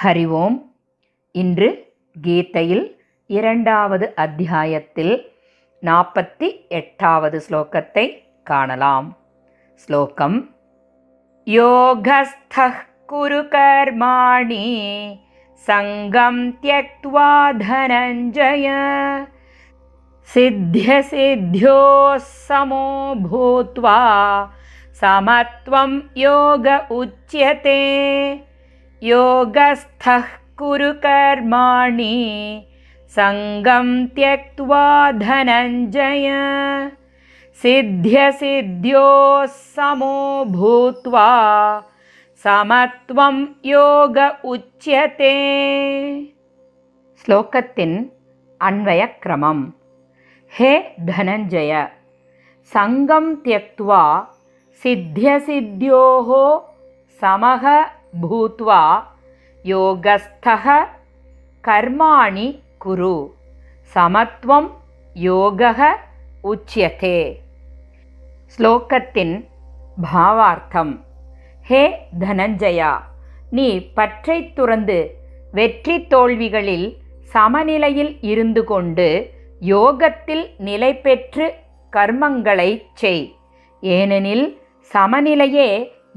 ஹரி ஓம் हरि ओम्. इन् गीत इध्याय नापत् एवद् श्लोक काणलं श्लोकं योगस्थः कर्माणि सङ्गं त्यक्त्वा धनञ्जय सिद्ध्यसिद्ध्यो சமோ பூத்வா சமத்துவம் யோக उच्यते योगस्थः कुरु कर्माणि सङ्गं त्यक्त्वा धनञ्जय सिद्ध्यसिद्ध्यो समो भूत्वा समत्वं योग उच्यते ஸ்லோகத்தின் அன்வயக்கிரமம் ஹே தனஞ்சய சங்கம் தியக்துவா சித்தியசித்தியோः समः भूत्वा योगस्थः कर्माणि कुरु சமத்துவம் யோகः உச்சியதே ஸ்லோகத்தின் பாவார்த்தம் ஹே தனஞ்சயா நீ பற்றை துறந்து வெற்றி தோல்விகளில் சமநிலையில் இருந்து கொண்டு யோகத்தில் நிலை பெற்று கர்மங்களைச் செய் ஏனெனில் சமநிலையே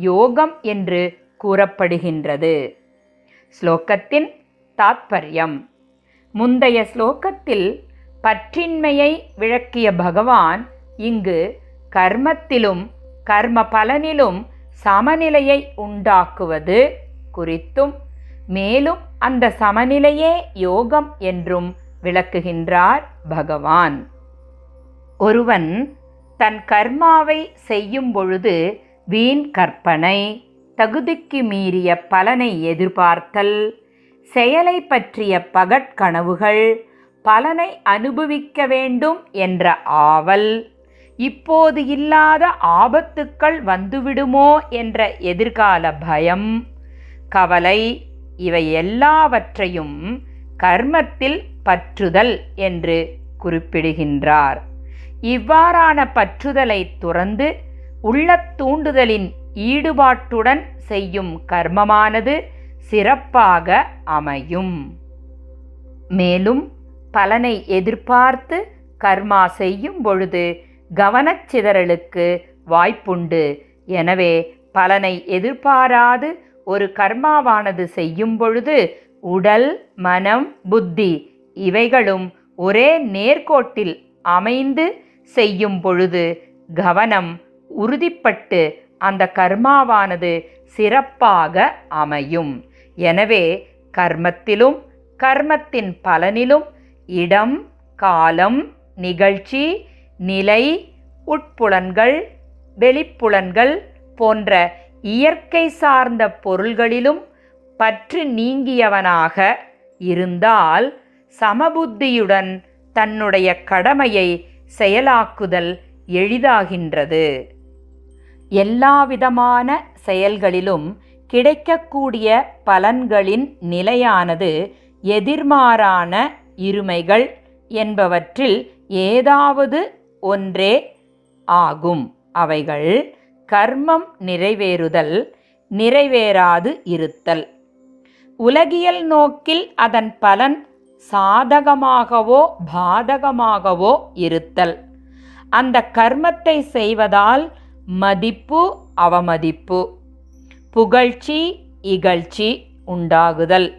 யோகம் என்று கூறப்படுகின்றது. ஸ்லோகத்தின் தாத்பரியம். முந்தைய ஸ்லோகத்தில் பற்றின்மையை விளக்கிய பகவான் இங்கு கர்மத்திலும் கர்ம பலனிலும் சமநிலையை உண்டாக்குவது குறித்தும் மேலும் அந்த சமநிலையே யோகம் என்றும் விளக்குகின்றார் பகவான். ஒருவன் தன் கர்மாவை செய்யும் பொழுது வீண் கற்பனை தகுதிக்கு மீறிய பலனை எதிர்பார்த்தல் செயலை பற்றிய பகட்கனவுகள் பலனை அனுபவிக்க வேண்டும் என்ற ஆவல். இப்போது இல்லாத ஆபத்துக்கள் வந்துவிடுமோ என்ற எதிர்கால பயம் கவலை இவை எல்லாவற்றையும் கர்மத்தில் பற்றுதல் என்று குறிப்பிடுகின்றார். இவ்வாறான பற்றுதலை துறந்து உள்ள தூண்டுதலின் ஈடுபாட்டுடன் செய்யும் கர்மமானது சிறப்பாக அமையும். மேலும் பலனை எதிர்பார்த்து கர்மா செய்யும் பொழுது கவனச்சிதறலுக்கு வாய்ப்புண்டு. எனவே பலனை எதிர்பாராது ஒரு கர்மாவானது செய்யும் பொழுது உடல் மனம் புத்தி இவைகளும் ஒரே நேர்கோட்டில் அமைந்து செய்யும் பொழுது கவனம் உறுதிப்பட்டு அந்த கர்மாவானது சிறப்பாக அமையும். எனவே கர்மத்திலும் கர்மத்தின் பலனிலும் இடம் காலம் நிகழ்ச்சி நிலை உட்புலன்கள் வெளிப்புலன்கள் போன்ற இயற்கை சார்ந்த பொருள்களிலும் பற்று நீங்கியவனாக இருந்தால் சமபுத்தியுடன் தன்னுடைய கடமையை செயலாக்குதல் எளிதாகின்றது. எல்லாவிதமான செயல்களிலும் கிடைக்கக்கூடிய பலன்களின் நிலையானது எதிர்மாறான இருமைகள் என்பவற்றில் ஏதாவது ஒன்றே ஆகும். அவைகள் கர்மம் நிறைவேறுதல் நிறைவேறாது இருத்தல். உலகியல் நோக்கில் அதன் பலன் சாதகமாகவோ பாதகமாகவோ இருத்தல். அந்த கர்மத்தை செய்வதால் மதிப்பு அவமதிப்பு. புகழ்ச்சி இகழ்ச்சி உண்டாகுதல்.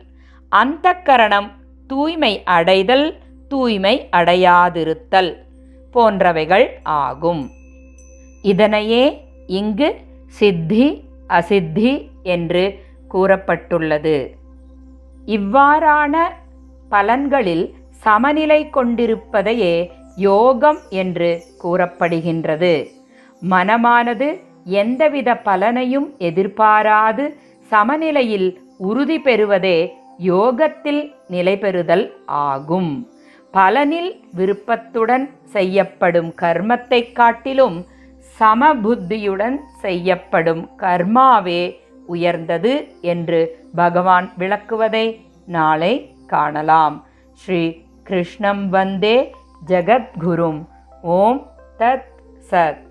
அந்த கரணம் தூய்மை அடைதல் தூய்மை அடையாதிருத்தல் போன்றவைகள் ஆகும். இதனையே இங்கு சித்தி அசித்தி என்று கூறப்பட்டுள்ளது. இவ்வாறான பலன்களில் சமநிலை கொண்டிருப்பதையே யோகம் என்று கூறப்படுகின்றது. மனமானது எந்தவித பலனையும் எதிர்பாராது. சமநிலையில் உறுதி பெறுவதே யோகத்தில் நிலைபெறுதல் ஆகும். பலனில் விருப்பத்துடன் செய்யப்படும் கர்மத்தை காட்டிலும் சமபுத்தியுடன் செய்யப்படும் கர்மாவே உயர்ந்தது என்று பகவான் விளக்குவதை நாளை காணலாம். ஸ்ரீ கிருஷ்ணம் வந்தே ஜகத்குரும். ஓம் தத் சத்.